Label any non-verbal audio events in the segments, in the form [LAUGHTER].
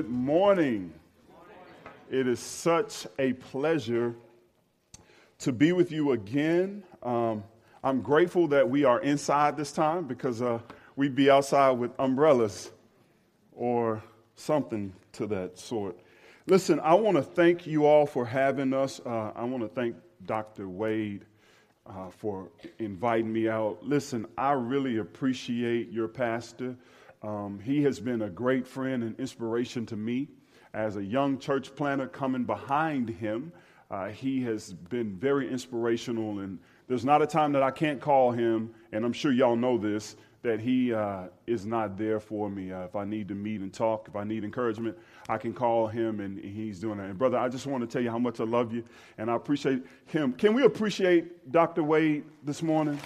Good morning. It is such a pleasure to be with you again. Um, I'm grateful that we are inside this time because uh, we'd be outside with umbrellas or something to that sort. Listen, I want to thank you all for having us. Uh, I want to thank Dr. Wade uh, for inviting me out. Listen, I really appreciate your pastor. Um, he has been a great friend and inspiration to me as a young church planter coming behind him. Uh, he has been very inspirational, and there's not a time that I can't call him, and I'm sure y'all know this, that he uh, is not there for me. Uh, if I need to meet and talk, if I need encouragement, I can call him, and he's doing that. And brother, I just want to tell you how much I love you, and I appreciate him. Can we appreciate Dr. Wade this morning?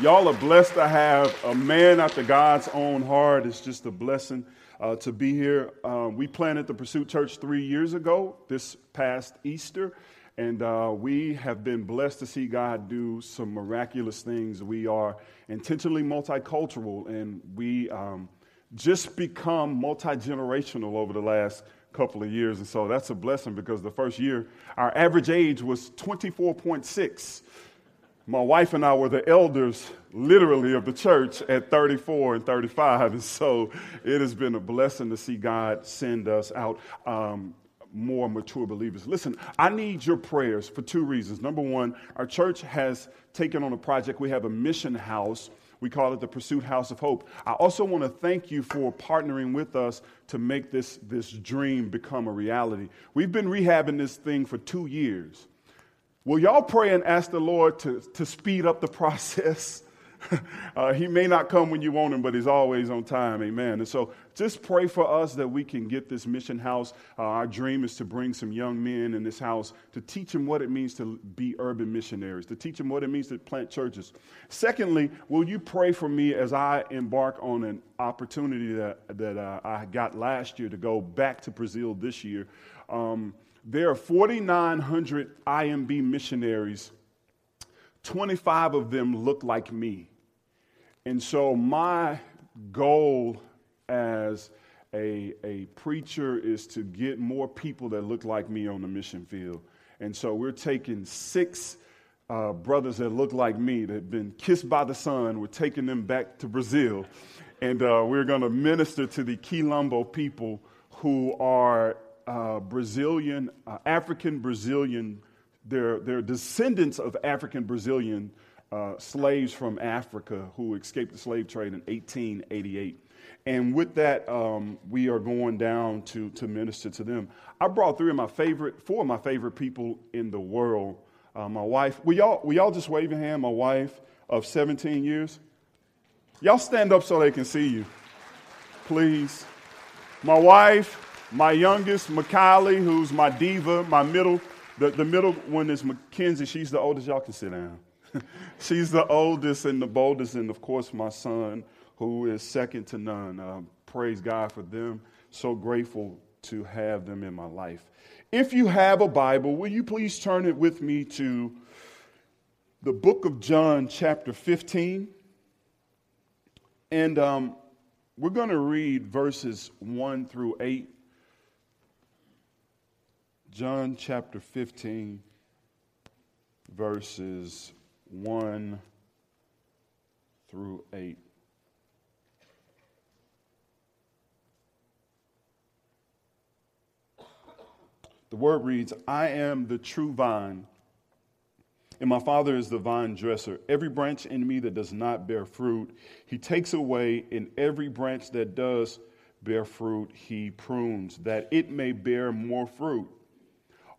Y'all are blessed to have a man after God's own heart. It's just a blessing uh, to be here. Uh, we planted the Pursuit Church three years ago, this past Easter, and uh, we have been blessed to see God do some miraculous things. We are intentionally multicultural, and we um, just become multi generational over the last couple of years. And so that's a blessing because the first year, our average age was 24.6 my wife and I were the elders, literally, of the church at 34 and 35. [LAUGHS] And so it has been a blessing to see God send us out um, more mature believers. Listen, I need your prayers for two reasons. Number one, our church has taken on a project. We have a mission house. We call it the Pursuit House of Hope. I also want to thank you for partnering with us to make this, this dream become a reality. We've been rehabbing this thing for two years. Will y'all pray and ask the Lord to, to speed up the [LAUGHS] process? [LAUGHS] uh, he may not come when you want him, but he's always on time. Amen. And so just pray for us that we can get this mission house. Uh, our dream is to bring some young men in this house to teach them what it means to be urban missionaries, to teach them what it means to plant churches. Secondly, will you pray for me as I embark on an opportunity that, that uh, I got last year to go back to Brazil this year? Um, there are 4,900 IMB missionaries. 25 of them look like me. And so, my goal as a, a preacher is to get more people that look like me on the mission field. And so, we're taking six uh, brothers that look like me that have been kissed by the sun. We're taking them back to Brazil. And uh, we're going to minister to the Quilombo people who are uh, Brazilian, uh, African Brazilian, they're, they're descendants of African Brazilian uh, slaves from Africa who escaped the slave trade in 1888. And with that, um, we are going down to, to minister to them. I brought three of my favorite, four of my favorite people in the world. Uh, my wife, we y'all, we y'all just wave your hand? My wife of 17 years. Y'all stand up so they can see you, please. My wife, my youngest, Macaulay, who's my diva, my middle, the, the middle one is Mackenzie. She's the oldest. Y'all can sit down. [LAUGHS] She's the oldest and the boldest, and of course, my son, who is second to none. Uh, praise God for them. So grateful to have them in my life. If you have a Bible, will you please turn it with me to the book of John, chapter 15? And um, we're going to read verses 1 through 8. John chapter 15, verses 1 through 8. The word reads, I am the true vine, and my Father is the vine dresser. Every branch in me that does not bear fruit, he takes away, and every branch that does bear fruit, he prunes, that it may bear more fruit.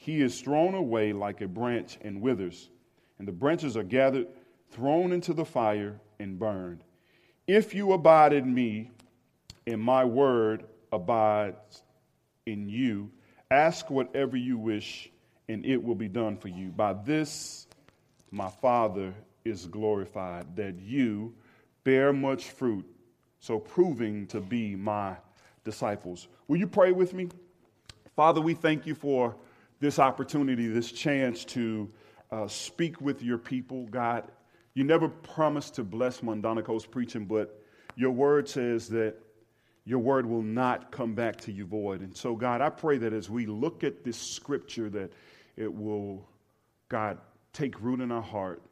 he is thrown away like a branch and withers, and the branches are gathered, thrown into the fire, and burned. If you abide in me, and my word abides in you. Ask whatever you wish, and it will be done for you. By this, my Father is glorified, that you bear much fruit, so proving to be my disciples. Will you pray with me? Father, we thank you for this opportunity, this chance to uh, speak with your people. God, you never promised to bless Mondonico's preaching, but your word says that your word will not come back to you void. And so, God, I pray that as we look at this scripture, that it will, God, take root in our heart,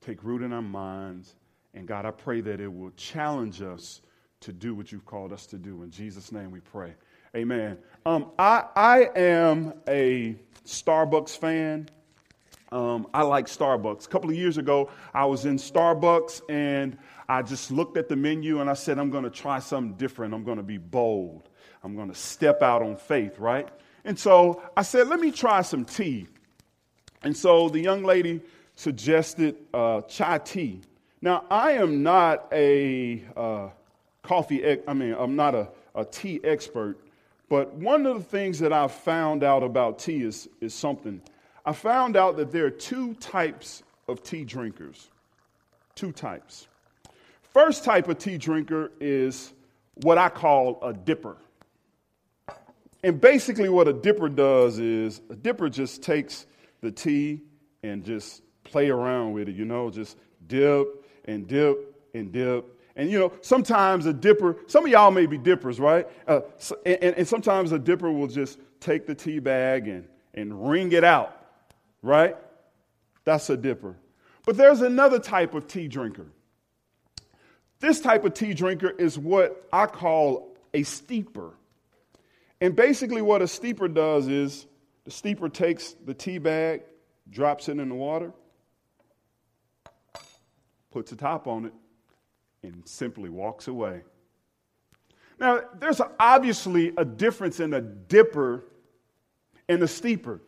take root in our minds. And God, I pray that it will challenge us to do what you've called us to do. In Jesus' name we pray. Amen. Um, I, I am a Starbucks fan. Um, I like Starbucks. A couple of years ago, I was in Starbucks and I just looked at the menu and I said, I'm going to try something different. I'm going to be bold. I'm going to step out on faith, right? And so I said, let me try some tea. And so the young lady suggested uh, chai tea. Now, I am not a uh, coffee, I mean, I'm not a, a tea expert, but one of the things that I've found out about tea is, is something. I found out that there are two types of tea drinkers. Two types. First type of tea drinker is what I call a dipper. And basically, what a dipper does is a dipper just takes the tea and just play around with it, you know, just dip and dip and dip. And you know, sometimes a dipper, some of y'all may be dippers, right? Uh, and, and sometimes a dipper will just take the tea bag and, and wring it out, right? That's a dipper. But there's another type of tea drinker. This type of tea drinker is what I call a steeper. And basically, what a steeper does is the steeper takes the tea bag, drops it in the water, puts a top on it, and simply walks away. Now, there's obviously a difference in a dipper and a steeper.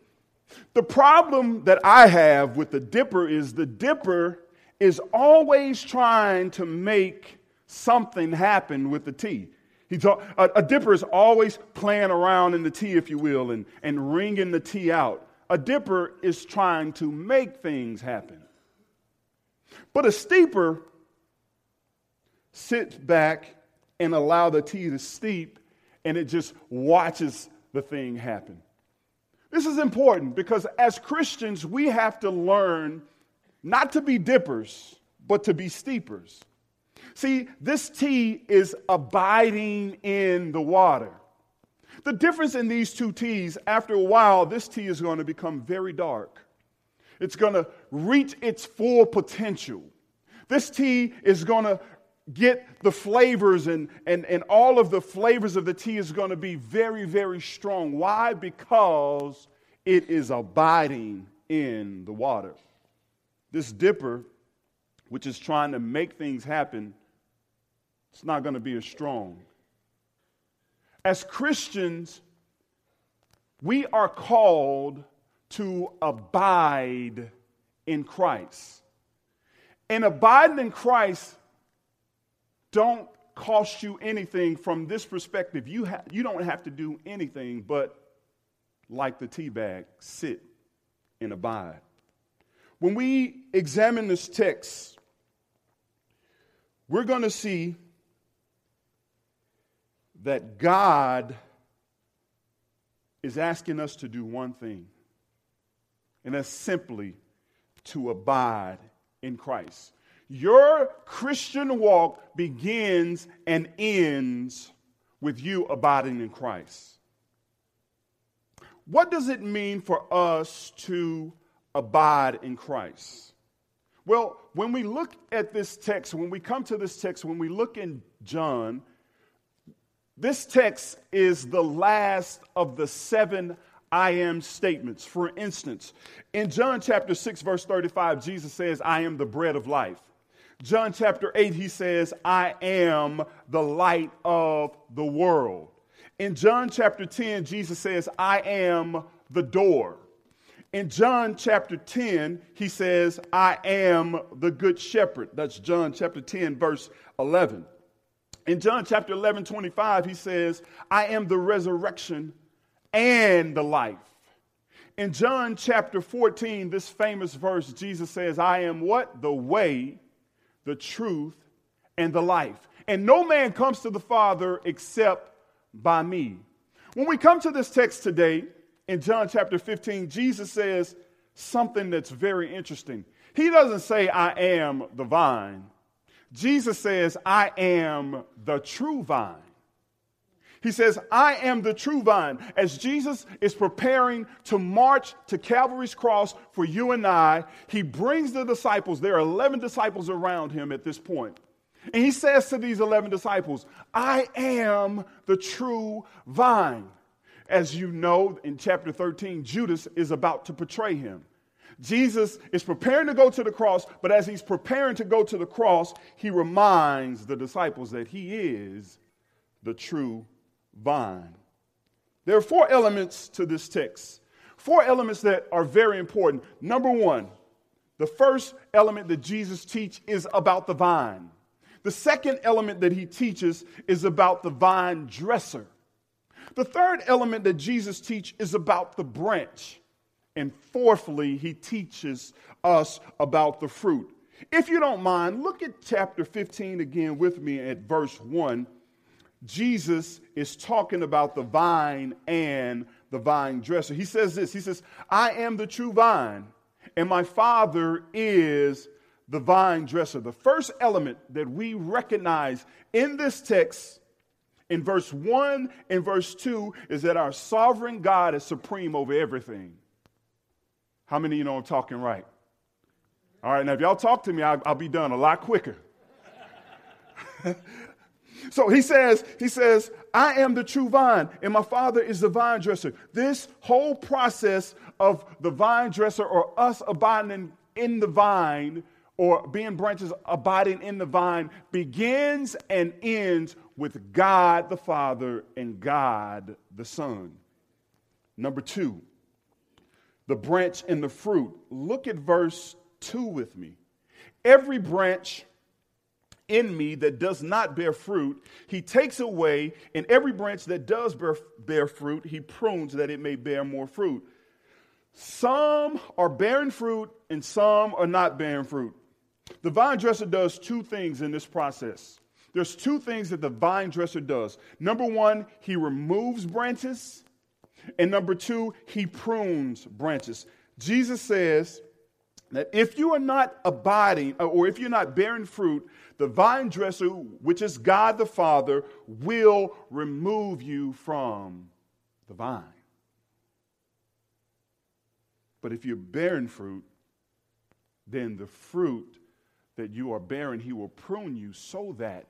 The problem that I have with the dipper is the dipper is always trying to make something happen with the tea. He talk, a, a, dipper is always playing around in the tea, if you will, and, and wringing the tea out. A dipper is trying to make things happen. But a steeper sits back and allow the tea to steep, and it just watches the thing happen. This is important because as Christians, we have to learn not to be dippers, but to be steepers. See, this tea is abiding in the water. The difference in these two teas, after a while, this tea is going to become very dark. It's going to reach its full potential. This tea is going to get the flavors and, and, and all of the flavors of the tea is going to be very, very strong. Why? Because it is abiding in the water. This dipper, which is trying to make things happen, it's not going to be as strong. As Christians, we are called to abide in Christ. And abiding in Christ don't cost you anything from this perspective. You, ha- you don't have to do anything but, like the tea bag, sit and abide. When we examine this text, we're going to see that God is asking us to do one thing, and that's simply to abide in Christ. Your Christian walk begins and ends with you abiding in Christ. What does it mean for us to abide in Christ? Well, when we look at this text, when we come to this text, when we look in John, this text is the last of the seven I am statements. For instance, in John chapter 6, verse 35, Jesus says, I am the bread of life. John chapter 8, he says, I am the light of the world. In John chapter 10, Jesus says, I am the door. In John chapter 10, he says, I am the good shepherd. That's John chapter 10, verse 11. In John chapter 11, 25, he says, I am the resurrection and the life. In John chapter 14, this famous verse, Jesus says, I am what? The way, the truth, and the life. And no man comes to the Father except by me. When we come to this text today, in John chapter 15, Jesus says something that's very interesting. He doesn't say, I am the vine. Jesus says, I am the true vine. He says, I am the true vine. As Jesus is preparing to march to Calvary's cross for you and I, he brings the disciples. There are 11 disciples around him at this point. And he says to these 11 disciples, I am the true vine. As you know, in chapter 13, Judas is about to betray him. Jesus is preparing to go to the cross, but as he's preparing to go to the cross, he reminds the disciples that he is the true vine. There are four elements to this text, four elements that are very important. Number one, the first element that Jesus teaches is about the vine. The second element that he teaches is about the vine dresser. The third element that Jesus teaches is about the branch. And fourthly, he teaches us about the fruit. If you don't mind, look at chapter 15 again with me at verse 1. Jesus is talking about the vine and the vine dresser. He says this He says, I am the true vine, and my Father is the vine dresser. The first element that we recognize in this text, in verse 1 and verse 2, is that our sovereign God is supreme over everything. How many of you know I'm talking right? All right, now if y'all talk to me, I'll, I'll be done a lot quicker. [LAUGHS] so he says, he says, I am the true vine, and my father is the vine dresser. This whole process of the vine dresser or us abiding in the vine or being branches abiding in the vine begins and ends with God the Father and God the Son. Number two, the branch and the fruit. Look at verse 2 with me. Every branch in me that does not bear fruit, he takes away, and every branch that does bear, bear fruit, he prunes that it may bear more fruit. Some are bearing fruit and some are not bearing fruit. The vine dresser does two things in this process. There's two things that the vine dresser does. Number one, he removes branches. And number two, he prunes branches. Jesus says that if you are not abiding, uh, or if you're not bearing fruit, the vine dresser, which is God the Father, will remove you from the vine. But if you're bearing fruit, then the fruit that you are bearing, he will prune you so that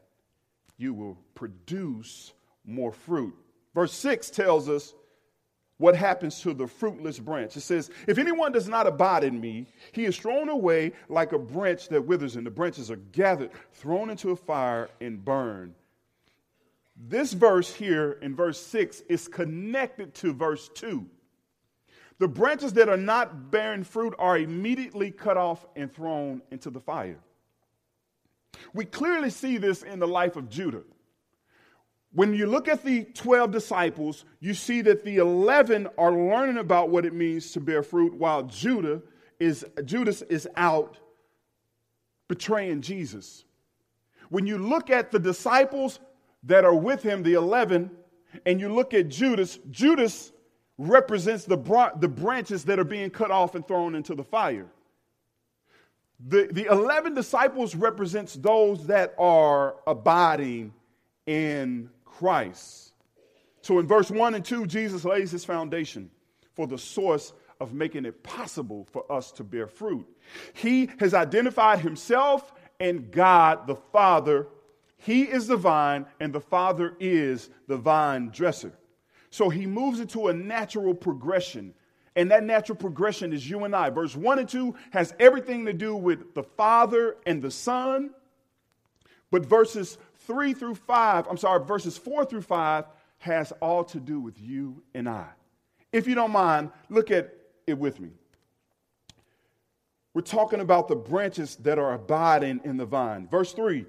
you will produce more fruit. Verse 6 tells us what happens to the fruitless branch. It says, If anyone does not abide in me, he is thrown away like a branch that withers, and the branches are gathered, thrown into a fire, and burned. This verse here in verse 6 is connected to verse 2. The branches that are not bearing fruit are immediately cut off and thrown into the fire. We clearly see this in the life of Judah. When you look at the 12 disciples, you see that the 11 are learning about what it means to bear fruit while Judah is Judas is out betraying Jesus. When you look at the disciples that are with him, the 11, and you look at Judas, Judas represents the, the branches that are being cut off and thrown into the fire. The, the 11 disciples represents those that are abiding in Christ. So in verse 1 and 2, Jesus lays his foundation for the source of making it possible for us to bear fruit. He has identified himself and God the Father. He is the vine, and the Father is the vine dresser. So he moves into a natural progression and that natural progression is you and I. Verse 1 and 2 has everything to do with the Father and the Son. But verses 3 through 5, I'm sorry, verses 4 through 5 has all to do with you and I. If you don't mind, look at it with me. We're talking about the branches that are abiding in the vine. Verse 3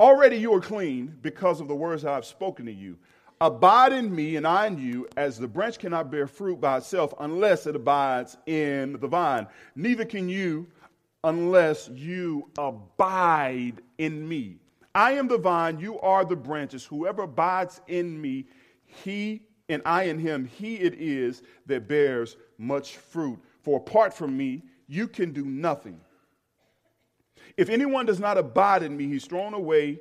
Already you are clean because of the words I have spoken to you. Abide in me and I in you, as the branch cannot bear fruit by itself unless it abides in the vine. Neither can you unless you abide in me. I am the vine, you are the branches. Whoever abides in me, he and I in him, he it is that bears much fruit. For apart from me, you can do nothing. If anyone does not abide in me, he's thrown away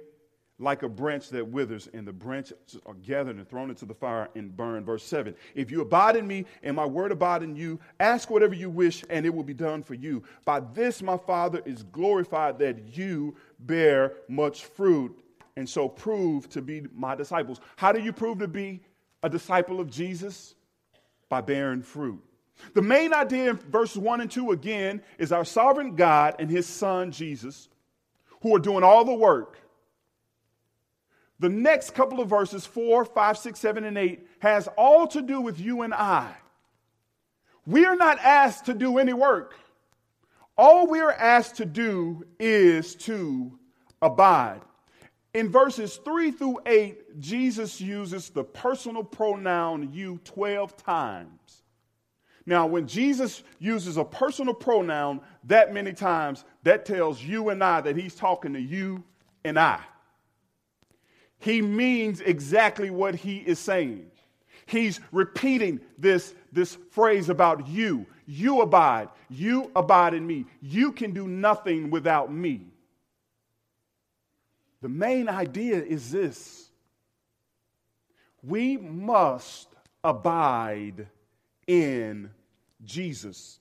like a branch that withers, and the branches are gathered and thrown into the fire and burned. Verse 7 If you abide in me and my word abide in you, ask whatever you wish, and it will be done for you. By this my Father is glorified that you bear much fruit, and so prove to be my disciples. How do you prove to be a disciple of Jesus? By bearing fruit. The main idea in verses 1 and 2 again is our sovereign God and his son Jesus, who are doing all the work the next couple of verses, 4, 5, 6, 7, and 8, has all to do with you and I. We are not asked to do any work. All we are asked to do is to abide. In verses 3 through 8, Jesus uses the personal pronoun you 12 times. Now, when Jesus uses a personal pronoun that many times, that tells you and I that he's talking to you and I he means exactly what he is saying. He's repeating this, this phrase about you. You abide. You abide in me. You can do nothing without me. The main idea is this we must abide in Jesus.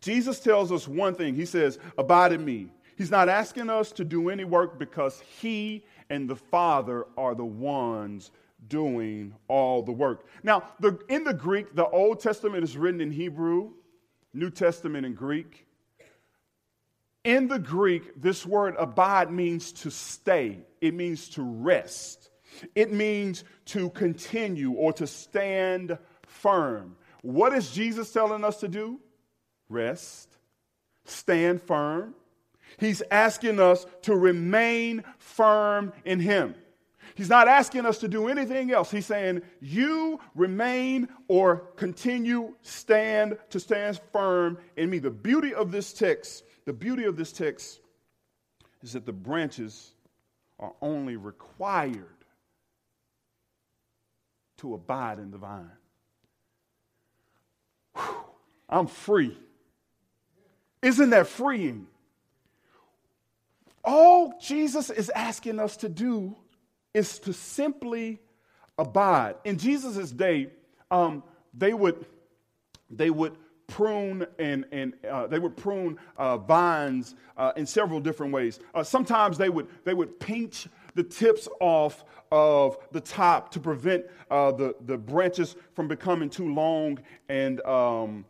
Jesus tells us one thing. He says, Abide in me. He's not asking us to do any work because he and the Father are the ones doing all the work. Now, the, in the Greek, the Old Testament is written in Hebrew, New Testament in Greek. In the Greek, this word abide means to stay, it means to rest, it means to continue or to stand firm. What is Jesus telling us to do? Rest, stand firm, He's asking us to remain firm in Him. He's not asking us to do anything else. He's saying, You remain or continue, stand to stand firm in me. The beauty of this text, the beauty of this text is that the branches are only required to abide in the vine. I'm free. Isn't that freeing? All Jesus is asking us to do is to simply abide. In Jesus' day, um, they would they would prune and, and uh, they would prune uh, vines uh, in several different ways. Uh, sometimes they would they would pinch the tips off of the top to prevent uh, the, the branches from becoming too long and um,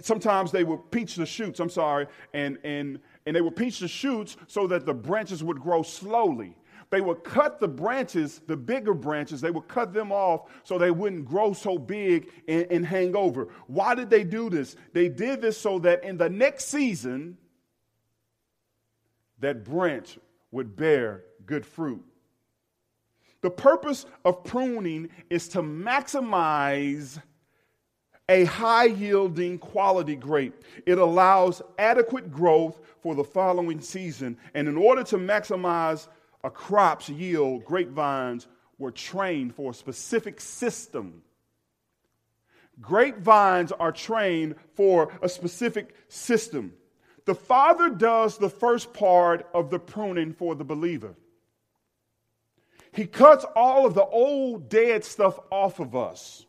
sometimes they would pinch the shoots i'm sorry and and and they would pinch the shoots so that the branches would grow slowly. They would cut the branches, the bigger branches, they would cut them off so they wouldn't grow so big and, and hang over. Why did they do this? They did this so that in the next season, that branch would bear good fruit. The purpose of pruning is to maximize a high yielding quality grape. It allows adequate growth for the following season. And in order to maximize a crop's yield, grapevines were trained for a specific system. Grapevines are trained for a specific system. The Father does the first part of the pruning for the believer. He cuts all of the old dead stuff off of us.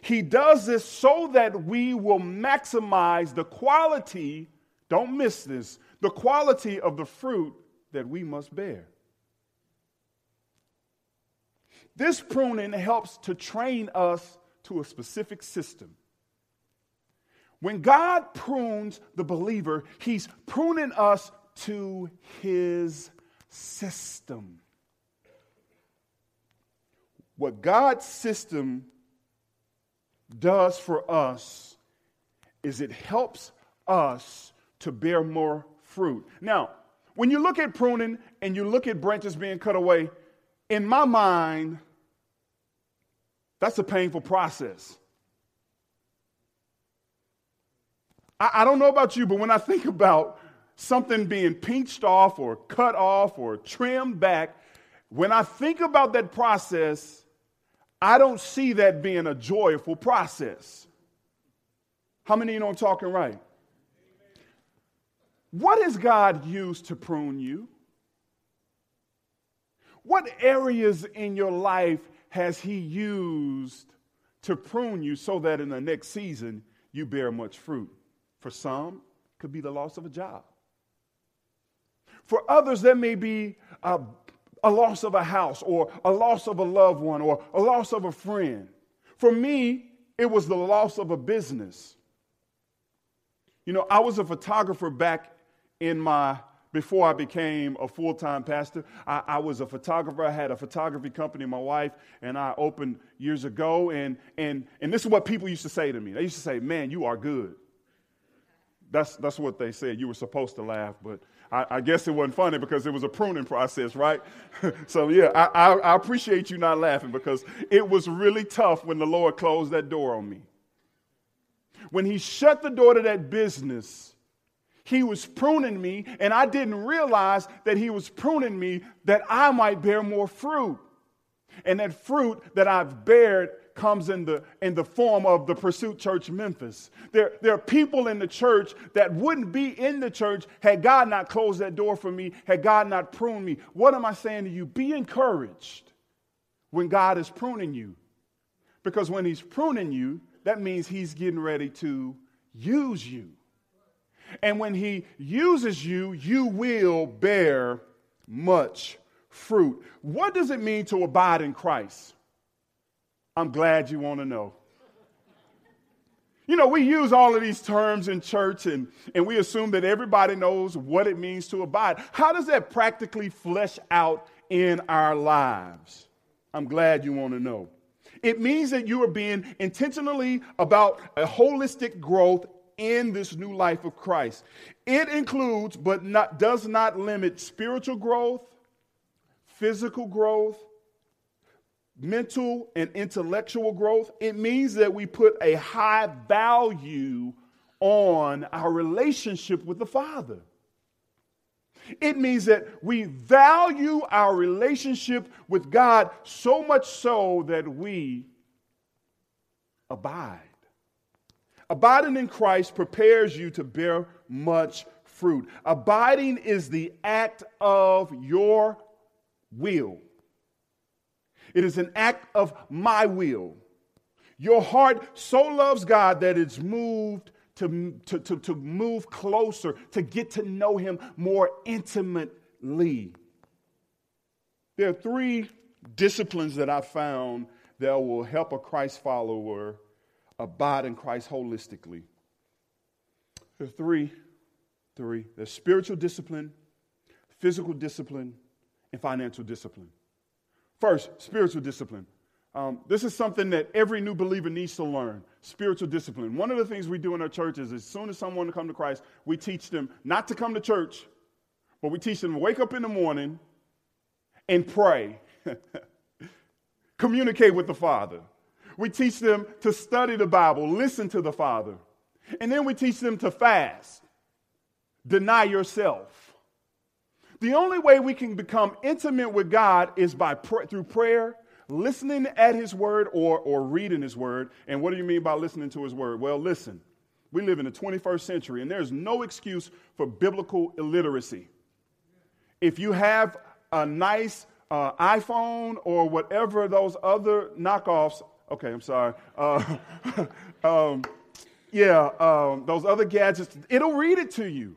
He does this so that we will maximize the quality, don't miss this, the quality of the fruit that we must bear. This pruning helps to train us to a specific system. When God prunes the believer, He's pruning us to His system. What God's system does for us is it helps us to bear more fruit. Now, When you look at pruning and you look at branches being cut away, in my mind, that's a painful process. I, I, don't know about you, but when I think about something being pinched off or cut off or trimmed back, when I think about that process, I don't see that being a joyful process. How many of you know I'm talking right? What has God used to prune you? What areas in your life has He used to prune you so that in the next season you bear much fruit? For some, could be the loss of a job. For others, there may be a, a loss of a house or a loss of a loved one or a loss of a friend. For me, it was the loss of a business. You know, I was a photographer back in my before I became a full time pastor. I, I, was a photographer. I had a photography company, my wife and I opened years ago. And, and, and this is what people used to say to me. They used to say, Man, you are good. That's, that's what they said. You were supposed to laugh, but I, I guess it wasn't funny because it was a pruning process, right? [LAUGHS] so, yeah, I, I, I appreciate you not laughing because it was really tough when the Lord closed that door on me. When He shut the door to that business, he was pruning me, and I didn't realize that He was pruning me that I might bear more fruit. And that fruit that I've bared comes in the, in the form of the Pursuit Church Memphis. There, there are people in the church that wouldn't be in the church had God not closed that door for me, had God not pruned me. What am I saying to you? Be encouraged when God is pruning you. Because when He's pruning you, that means He's getting ready to use you. And when he uses you, you will bear much fruit. What does it mean to abide in Christ? I'm glad you want to know. You know, we use all of these terms in church and, and we assume that everybody knows what it means to abide. How does that practically flesh out in our lives? I'm glad you want to know. It means that you are being intentionally about a holistic growth in this new life of Christ. It includes, but not, does not limit spiritual growth, physical growth, mental and intellectual growth. It means that we put a high value on our relationship with the Father. It means that we value our relationship with God so much so that we abide. Abiding in Christ prepares you to bear much fruit. Abiding is the act of your will, it is an act of my will. Your heart so loves God that it's moved to, to, to, to move closer, to get to know Him more intimately. There are three disciplines that I found that will help a Christ follower abide in Christ holistically. There are three, three. There's spiritual discipline, physical discipline, and financial discipline. First, spiritual discipline. Um, this is something that every new believer needs to learn spiritual discipline. One of the things we do in our church is as soon as someone comes to Christ, we teach them not to come to church, but we teach them to wake up in the morning and pray, [LAUGHS] communicate with the Father. We teach them to study the Bible, listen to the Father. And then we teach them to fast, deny yourself. The only way we can become intimate with God is by pr- through prayer, listening at His Word, or, or reading His Word. And what do you mean by listening to His Word? Well, listen, we live in the 21st century, and there's no excuse for biblical illiteracy. If you have a nice uh, iPhone or whatever those other knockoffs Okay, I'm sorry. Uh, [LAUGHS] um, yeah, um, those other gadgets, it'll read it to you.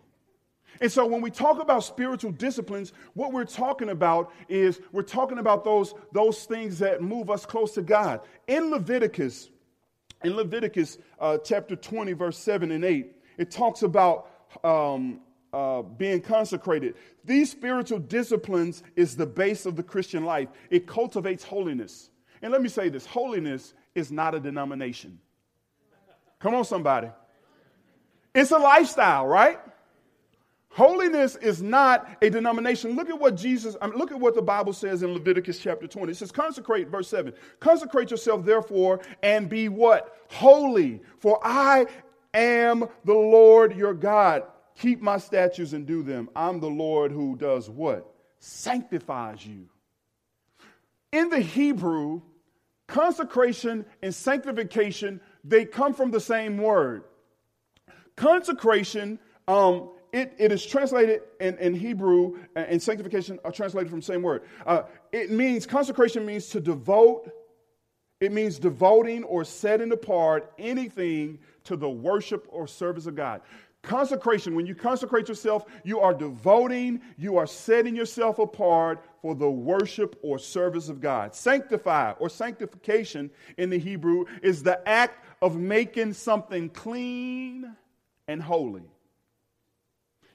And so when we talk about spiritual disciplines, what we're talking about is we're talking about those, those things that move us close to God. In Leviticus, in Leviticus uh, chapter 20, verse 7 and 8, it talks about um, uh, being consecrated. These spiritual disciplines is the base of the Christian life. It cultivates holiness. And let me say this holiness is not a denomination. Come on, somebody. It's a lifestyle, right? Holiness is not a denomination. Look at what Jesus, I mean, look at what the Bible says in Leviticus chapter 20. It says, consecrate, verse 7. Consecrate yourself, therefore, and be what? Holy. For I am the Lord your God. Keep my statutes and do them. I'm the Lord who does what? Sanctifies you. In the Hebrew, consecration and sanctification, they come from the same word. Consecration, um, it, it is translated in, in Hebrew, and sanctification are translated from the same word. Uh, it means, consecration means to devote, it means devoting or setting apart anything to the worship or service of God. Consecration, when you consecrate yourself, you are devoting, you are setting yourself apart for the worship or service of God. Sanctify or sanctification in the Hebrew is the act of making something clean and holy.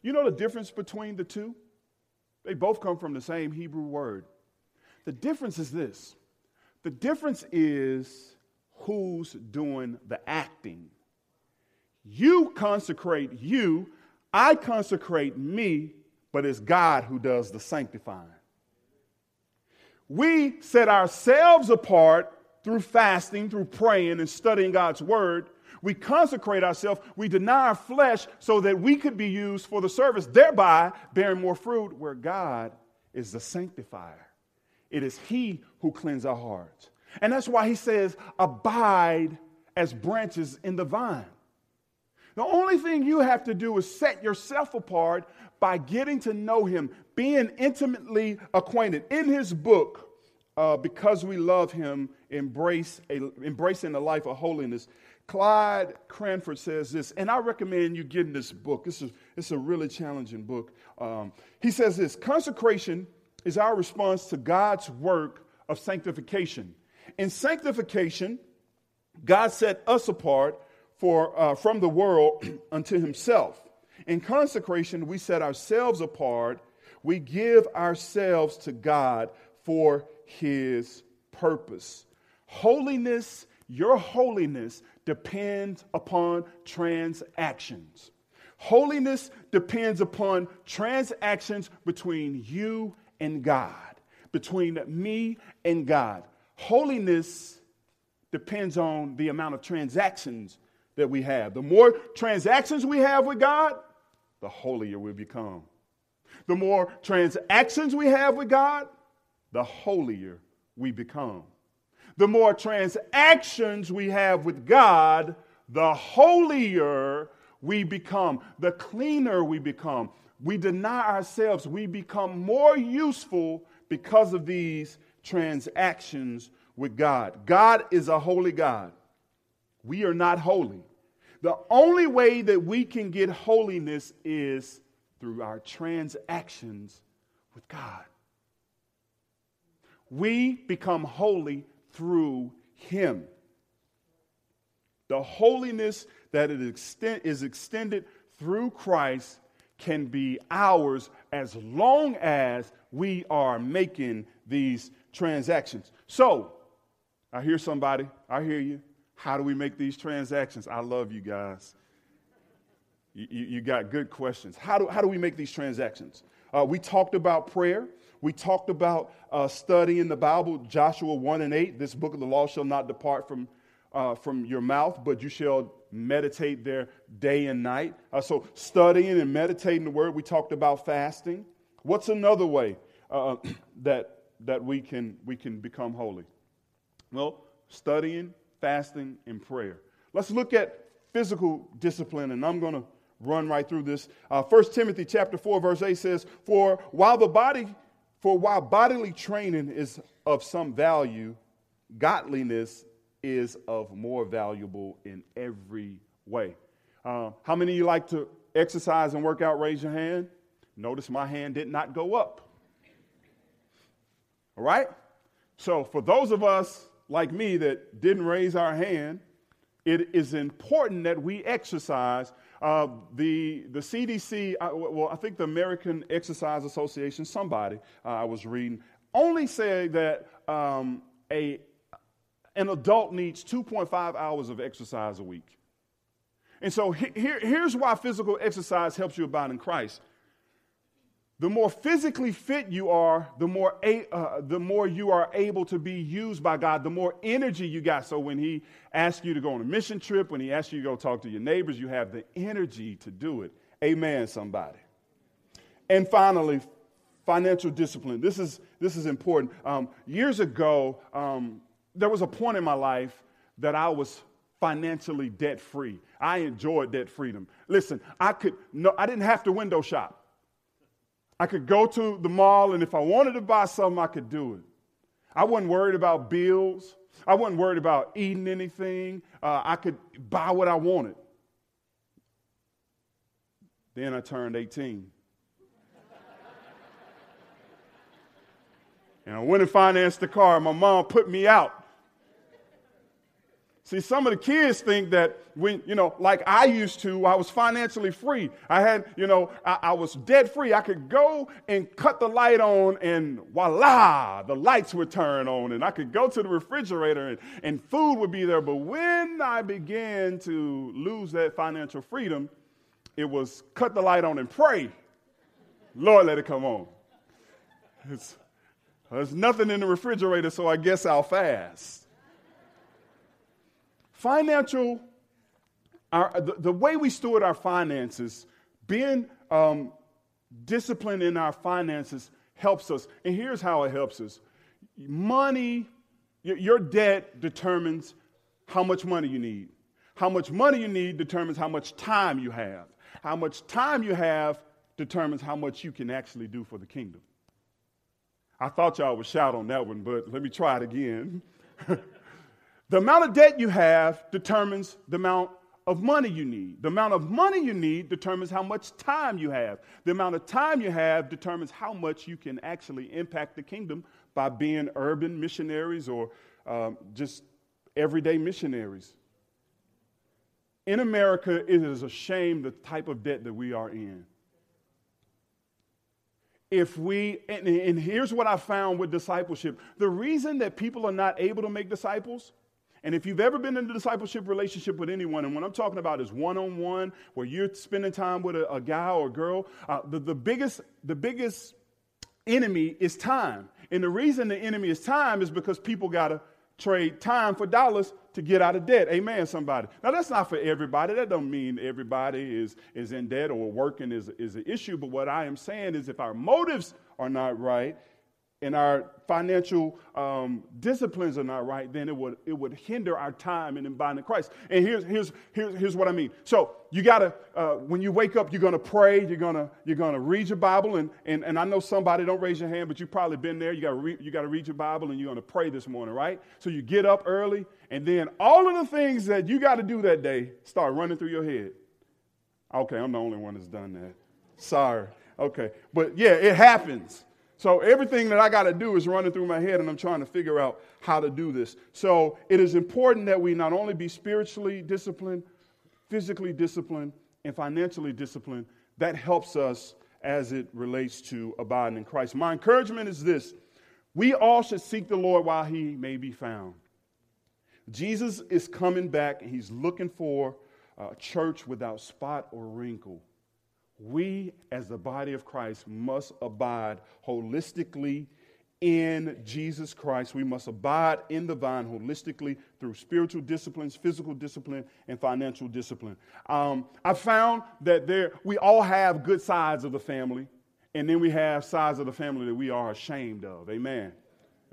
You know the difference between the two? They both come from the same Hebrew word. The difference is this the difference is who's doing the acting. You consecrate you, I consecrate me, but it's God who does the sanctifying. We set ourselves apart through fasting, through praying, and studying God's word. We consecrate ourselves, we deny our flesh so that we could be used for the service, thereby bearing more fruit where God is the sanctifier. It is He who cleans our hearts. And that's why He says, Abide as branches in the vine. The only thing you have to do is set yourself apart by getting to know Him, being intimately acquainted. In His book, uh, Because We Love Him, Embrace a, Embracing a Life of Holiness, Clyde Cranford says this, and I recommend you getting this book. This is, it's a really challenging book. Um, he says this Consecration is our response to God's work of sanctification. In sanctification, God set us apart for, uh, from the world [CLEARS THROAT] unto himself. In consecration, we set ourselves apart. We give ourselves to God for his purpose. Holiness, your holiness, depends upon transactions. Holiness depends upon transactions between you and God, between me and God. Holiness depends on the amount of transactions that we have. The more transactions we have with God, the holier we become. The more transactions we have with God, the holier we become. The more transactions we have with God, the holier we become, the cleaner we become. We deny ourselves, we become more useful because of these transactions with God. God is a holy God. We are not holy. The only way that we can get holiness is through our transactions with God. We become holy through Him. The holiness that is extended through Christ can be ours as long as we are making these transactions. So, I hear somebody, I hear you. How do we make these transactions? I love you guys. You, you, you got good questions. How do, how do we make these transactions? Uh, we talked about prayer. We talked about uh, studying the Bible, Joshua 1 and 8. This book of the law shall not depart from, uh, from your mouth, but you shall meditate there day and night. Uh, so, studying and meditating the word. We talked about fasting. What's another way uh, [CLEARS THROAT] that, that we, can, we can become holy? Well, studying, fasting, and prayer. Let's look at physical discipline, and I'm going to run right through this. Uh, 1 Timothy chapter 4, verse 8 says, For while the body, for while bodily training is of some value, godliness is of more valuable in every way. Uh, how many of you like to exercise and work out? Raise your hand. Notice my hand did not go up. All right? So, for those of us like me that didn't raise our hand, it is important that we exercise. Uh, the, the CDC, well, I think the American Exercise Association, somebody uh, I was reading, only say that um, a, an adult needs 2.5 hours of exercise a week. And so here, here's why physical exercise helps you abide in Christ. The more physically fit you are, the more, uh, the more you are able to be used by God, the more energy you got. So when He asks you to go on a mission trip, when He asks you to go talk to your neighbors, you have the energy to do it. Amen, somebody. And finally, financial discipline. This is, this is important. Um, years ago, um, there was a point in my life that I was financially debt free. I enjoyed debt freedom. Listen, I could no, I didn't have to window shop. I could go to the mall, and if I wanted to buy something, I could do it. I wasn't worried about bills. I wasn't worried about eating anything. Uh, I could buy what I wanted. Then I turned 18. and I went and financed the car. My mom put me out. See, some of the kids think that when, you know, like I used to, I was financially free. I had, you know, I, I, was debt free. I could go and cut the light on and voila, the lights would turn on. And I could go to the refrigerator and, and food would be there. But when I began to lose that financial freedom, it was cut the light on and pray. Lord, let it come on. It's, there's nothing in the refrigerator, so I guess I'll fast. Financial, our, the, the, way we steward our finances, being um, disciplined in our finances helps us. And here's how it helps us money, your debt determines how much money you need. How much money you need determines how much time you have. How much time you have determines how much you can actually do for the kingdom. I thought y'all would shout on that one, but let me try it again. [LAUGHS] The amount of debt you have determines the amount of money you need. The amount of money you need determines how much time you have. The amount of time you have determines how much you can actually impact the kingdom by being urban missionaries or um, just everyday missionaries. In America, it is a shame the type of debt that we are in. If we, and, and here's what I found with discipleship the reason that people are not able to make disciples and if you've ever been in a discipleship relationship with anyone, and what I'm talking about is one on one, where you're spending time with a, a guy or a girl, uh, the, the, biggest, the biggest enemy is time. And the reason the enemy is time is because people got to trade time for dollars to get out of debt. Amen, somebody. Now, that's not for everybody. That don't mean everybody is, is in debt or working is, is an issue. But what I am saying is if our motives are not right, and our financial um, disciplines are not right, then it would, it would hinder our time in abiding Christ. And here's, here's, here's, here's what I mean. So you got to, uh, when you wake up, you're going to pray, you're going to you're gonna read your Bible. And, and, and I know somebody, don't raise your hand, but you've probably been there. You got re- you to read your Bible and you're going to pray this morning, right? So you get up early, and then all of the things that you got to do that day start running through your head. Okay, I'm the only one that's done that. Sorry. Okay. But yeah, it happens. So everything that I got to do is running through my head, and I'm trying to figure out how to do this. So it is important that we not only be spiritually disciplined, physically disciplined, and financially disciplined. That helps us as it relates to abiding in Christ. My encouragement is this we all should seek the Lord while he may be found. Jesus is coming back, and he's looking for a church without spot or wrinkle we as the body of Christ must abide holistically in Jesus Christ. We must abide in the vine holistically through spiritual disciplines, physical discipline, and financial discipline. Um, I found that there we all have good sides of the family, and then we have sides of the family that we are ashamed of. Amen.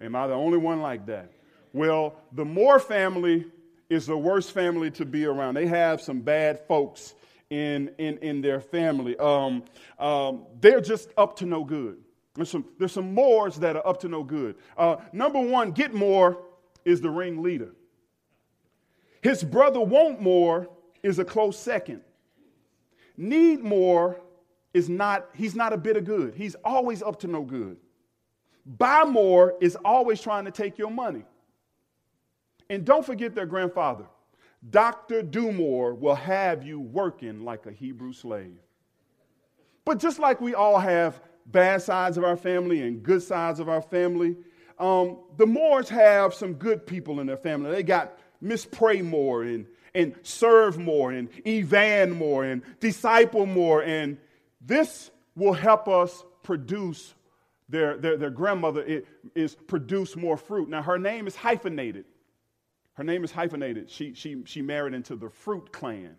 Am I the only one like that? Well, the Moore family is the worst family to be around. They have some bad folks in, in, in their family. Um, um, they're just up to no good. There's some, there's some Moores that are up to no good. Uh, number one, Get More is the ringleader. His brother Want More is a close second. Need More is not, he's not a bit of good. He's always up to no good. Buy More is always trying to take your money. And don't forget their grandfather. Dr. Dumore will have you working like a Hebrew slave. But just like we all have bad sides of our family and good sides of our family, um, the Moores have some good people in their family. They got Miss Pray More and, and Serve More and Evan More and Disciple More. And this will help us produce their, their, their grandmother is produce more fruit. Now, her name is hyphenated. Her name is hyphenated. She, she, she married into the fruit clan.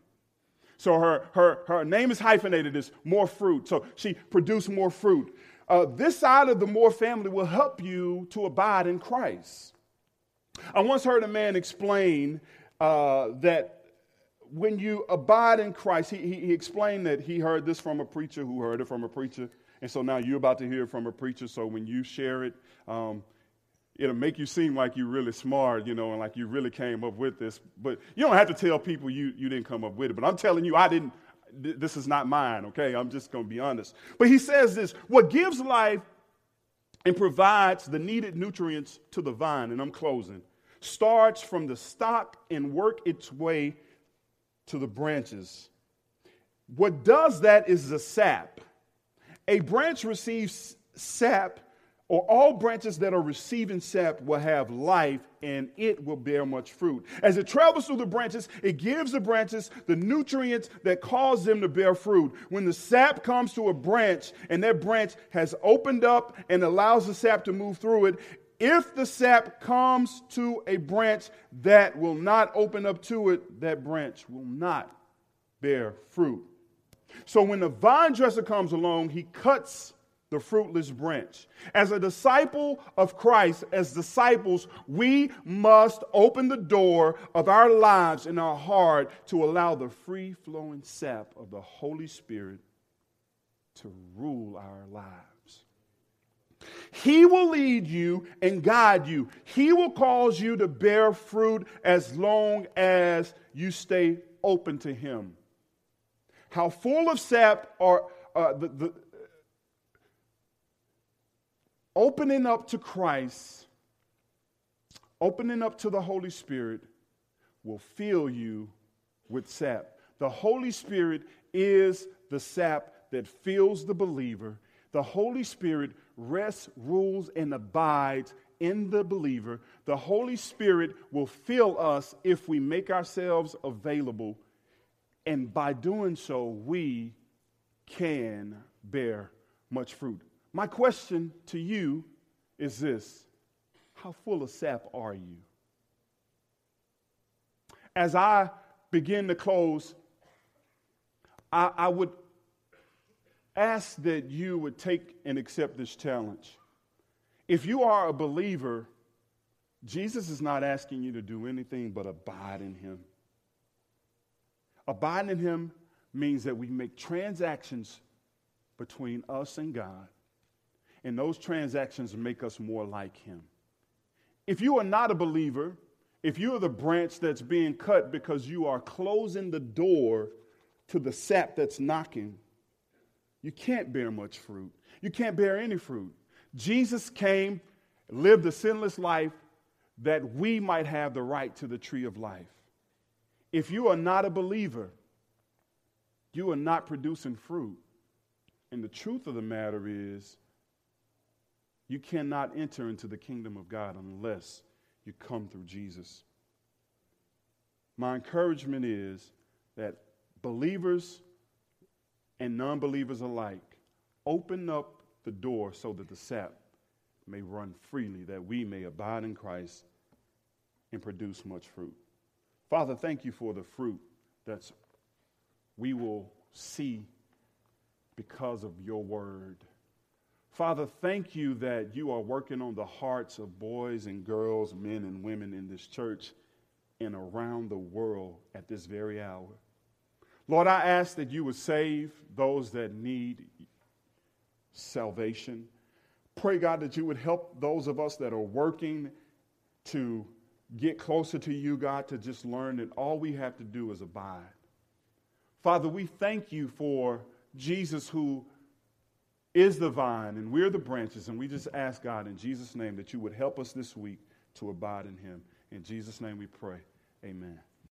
So her, her, her name is hyphenated as more fruit. So she produced more fruit. Uh, this side of the Moore family will help you to abide in Christ. I once heard a man explain uh, that when you abide in Christ, he, he, he explained that he heard this from a preacher who heard it from a preacher and so now you're about to hear it from a preacher. So when you share it, um, it'll make you seem like you're really smart, you know, and like you really came up with this. But you don't have to tell people you, you didn't come up with it. But I'm telling you, I didn't, th- this is not mine, okay? I'm just going to be honest. But he says this what gives life and provides the needed nutrients to the vine, and I'm closing, starts from the stock and work its way to the branches. What does that is the sap. A branch receives sap, or all branches that are receiving sap will have life and it will bear much fruit. As it travels through the branches, it gives the branches the nutrients that cause them to bear fruit. When the sap comes to a branch and that branch has opened up and allows the sap to move through it, if the sap comes to a branch that will not open up to it, that branch will not bear fruit. So when the vine dresser comes along, he cuts the fruitless branch. As a disciple of Christ, as disciples, we must open the door of our lives and our heart to allow the free flowing sap of the Holy Spirit to rule our lives. He will lead you and guide you. He will cause you to bear fruit as long as you stay open to Him how full of sap are uh, the, the opening up to Christ, opening up to the Holy Spirit will fill you with sap. The Holy Spirit is the sap that fills the believer. The Holy Spirit rests, rules, and abides in the believer. The Holy Spirit will fill us if we make ourselves available and by doing so, we can bear much fruit. My question to you is this How full of sap are you? As I begin to close, I, I would ask that you would take and accept this challenge. If you are a believer, Jesus is not asking you to do anything but abide in him. Abiding in Him means that we make transactions between us and God, and those transactions make us more like Him. If you are not a believer, if you are the branch that's being cut because you are closing the door to the sap that's knocking, you can't bear much fruit. You can't bear any fruit. Jesus came, lived a sinless life that we might have the right to the tree of life. If you are not a believer, you are not producing fruit. And the truth of the matter is, you cannot enter into the kingdom of God unless you come through Jesus. My encouragement is that believers and non believers alike open up the door so that the sap may run freely, that we may abide in Christ and produce much fruit. Father, thank you for the fruit that we will see because of your word. Father, thank you that you are working on the hearts of boys and girls, men and women in this church and around the world at this very hour. Lord, I ask that you would save those that need salvation. Pray, God, that you would help those of us that are working to get closer to you, God, to just learn that all we have to do is abide. Father, we thank you for Jesus who is the vine and we're the branches. And we just ask God in Jesus' name that you would help us this week to abide in him. In Jesus' name we pray. Amen.